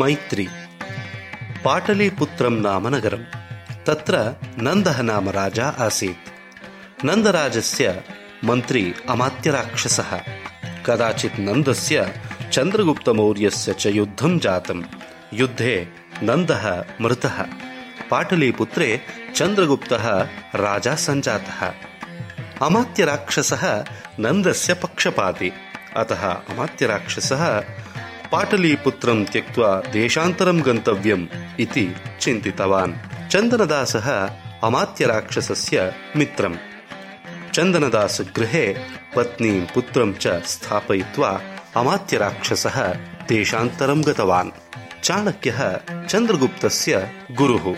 मैत्री पाटलीपुत्रं नाम नगरम् तत्र नन्दः नाम राजा आसीत् नन्दराजस्य मन्त्री अमात्यराक्षसः कदाचित् नन्दस्य चन्द्रगुप्तमौर्यस्य च युद्धं जातं युद्धे नन्दः मृतः पाटलीपुत्रे चन्द्रगुप्तः राजा सञ्जातः अमात्यराक्षसः नन्दस्य पक्षपाति अतः अमात्यराक्षसः पाटलीपुत्रं त्यक्त्वा देशान्तरं गन्तव्यम् इति चिन्तितवान्। चन्दनदासः अमात्यराक्षसस्य मित्रम्। चन्दनदासगृहे पत्नीं पुत्रं च स्थापयित्वा अमात्यराक्षसः देशान्तरं गतवान्। चाणक्यः चन्द्रगुप्तस्य गुरुः।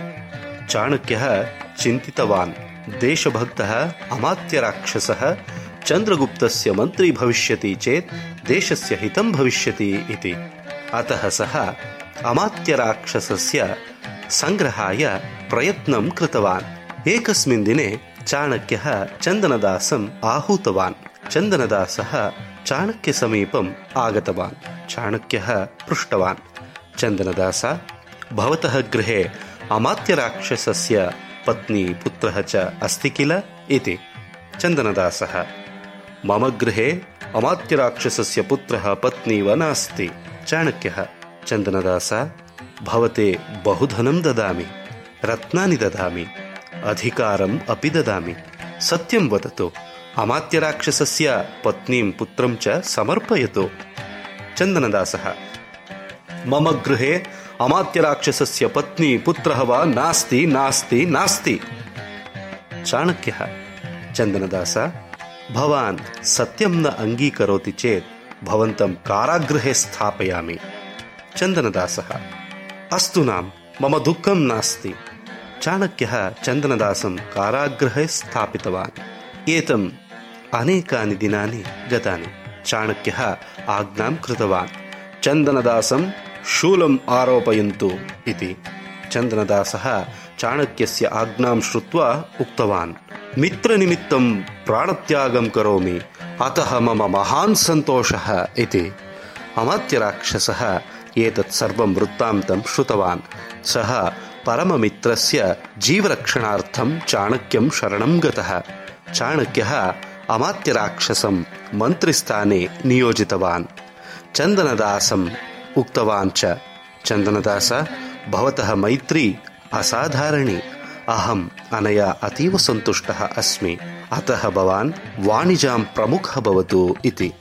चाणक्यः चिन्तितवान्। देशभक्तः अमात्यराक्षसः चन्द्रगुप्तस्य मन्त्री भविष्यति चेत् देशस्य हितं भविष्यति इति। अतः सः अमात्यराक्षसस्य सङ्ग्रहाय प्रयत्नं कृतवान्। एकस्मिन् दिने चाणक्यः चन्दनदासम् आहूतवान्। चन्दनदासः चाणक्यसमीपम् आगतवान्। चाणक्यः पृष्टवान्। चन्दनदास, भवतः गृहे अमात्यराक्षसस्य पत्नी पुत्रः च अस्ति किल? इति। चन्दनदासः मम गृहे अमात्यराक्षसस्य पुत्रः पत्नी वा नास्ति। चाणक्यः, चन्दनदास, भवते बहुधनं ददामि। रत्नानि ददामि। अधिकारम् अपि ददामि। सत्यं वदतु, अमात्यराक्षसस्य पत्नीं पुत्रं च समर्पयतु। चन्दनदासः, मम गृहे अमात्यराक्षसस्य पत्नी, पुत्रः वा नास्ति नास्ति नास्ति। चाणक्यः, चन्दनदास भवान् सत्यं न अङ्गीकरोति चेत् भवन्तं कारागृहे स्थापयामि। चन्दनदासः, अस्तु नाम, मम दुःखं नास्ति। चाणक्यः चन्दनदासं कारागृहे स्थापितवान्। एतम् अनेकानि दिनानि गतानि। चाणक्यः आज्ञां कृतवान्। चन्दनदासं शूलम् आरोपयन्तु इति। चन्दनदासः चाणक्यस्य आज्ञां श्रुत्वा उक्तवान्। मित्रनिमित्तं प्राणत्यागं करोमि। अतः मम महान् सन्तोषः इति। अमात्यराक्षसः एतत् सर्वं वृत्तान्तं श्रुतवान्। सः परममित्रस्य जीवरक्षणार्थं चाणक्यं शरणं गतः। चाणक्यः अमात्यराक्षसं मन्त्रिस्थाने नियोजितवान्। चन्दनदासम् उक्तवान् च। चन्दनदास भवतः मैत्री असाधारणी अहम् अनया अतीव सन्तुष्टः अस्मि। अतः भवान् वाणिजां प्रमुखः भवतु इति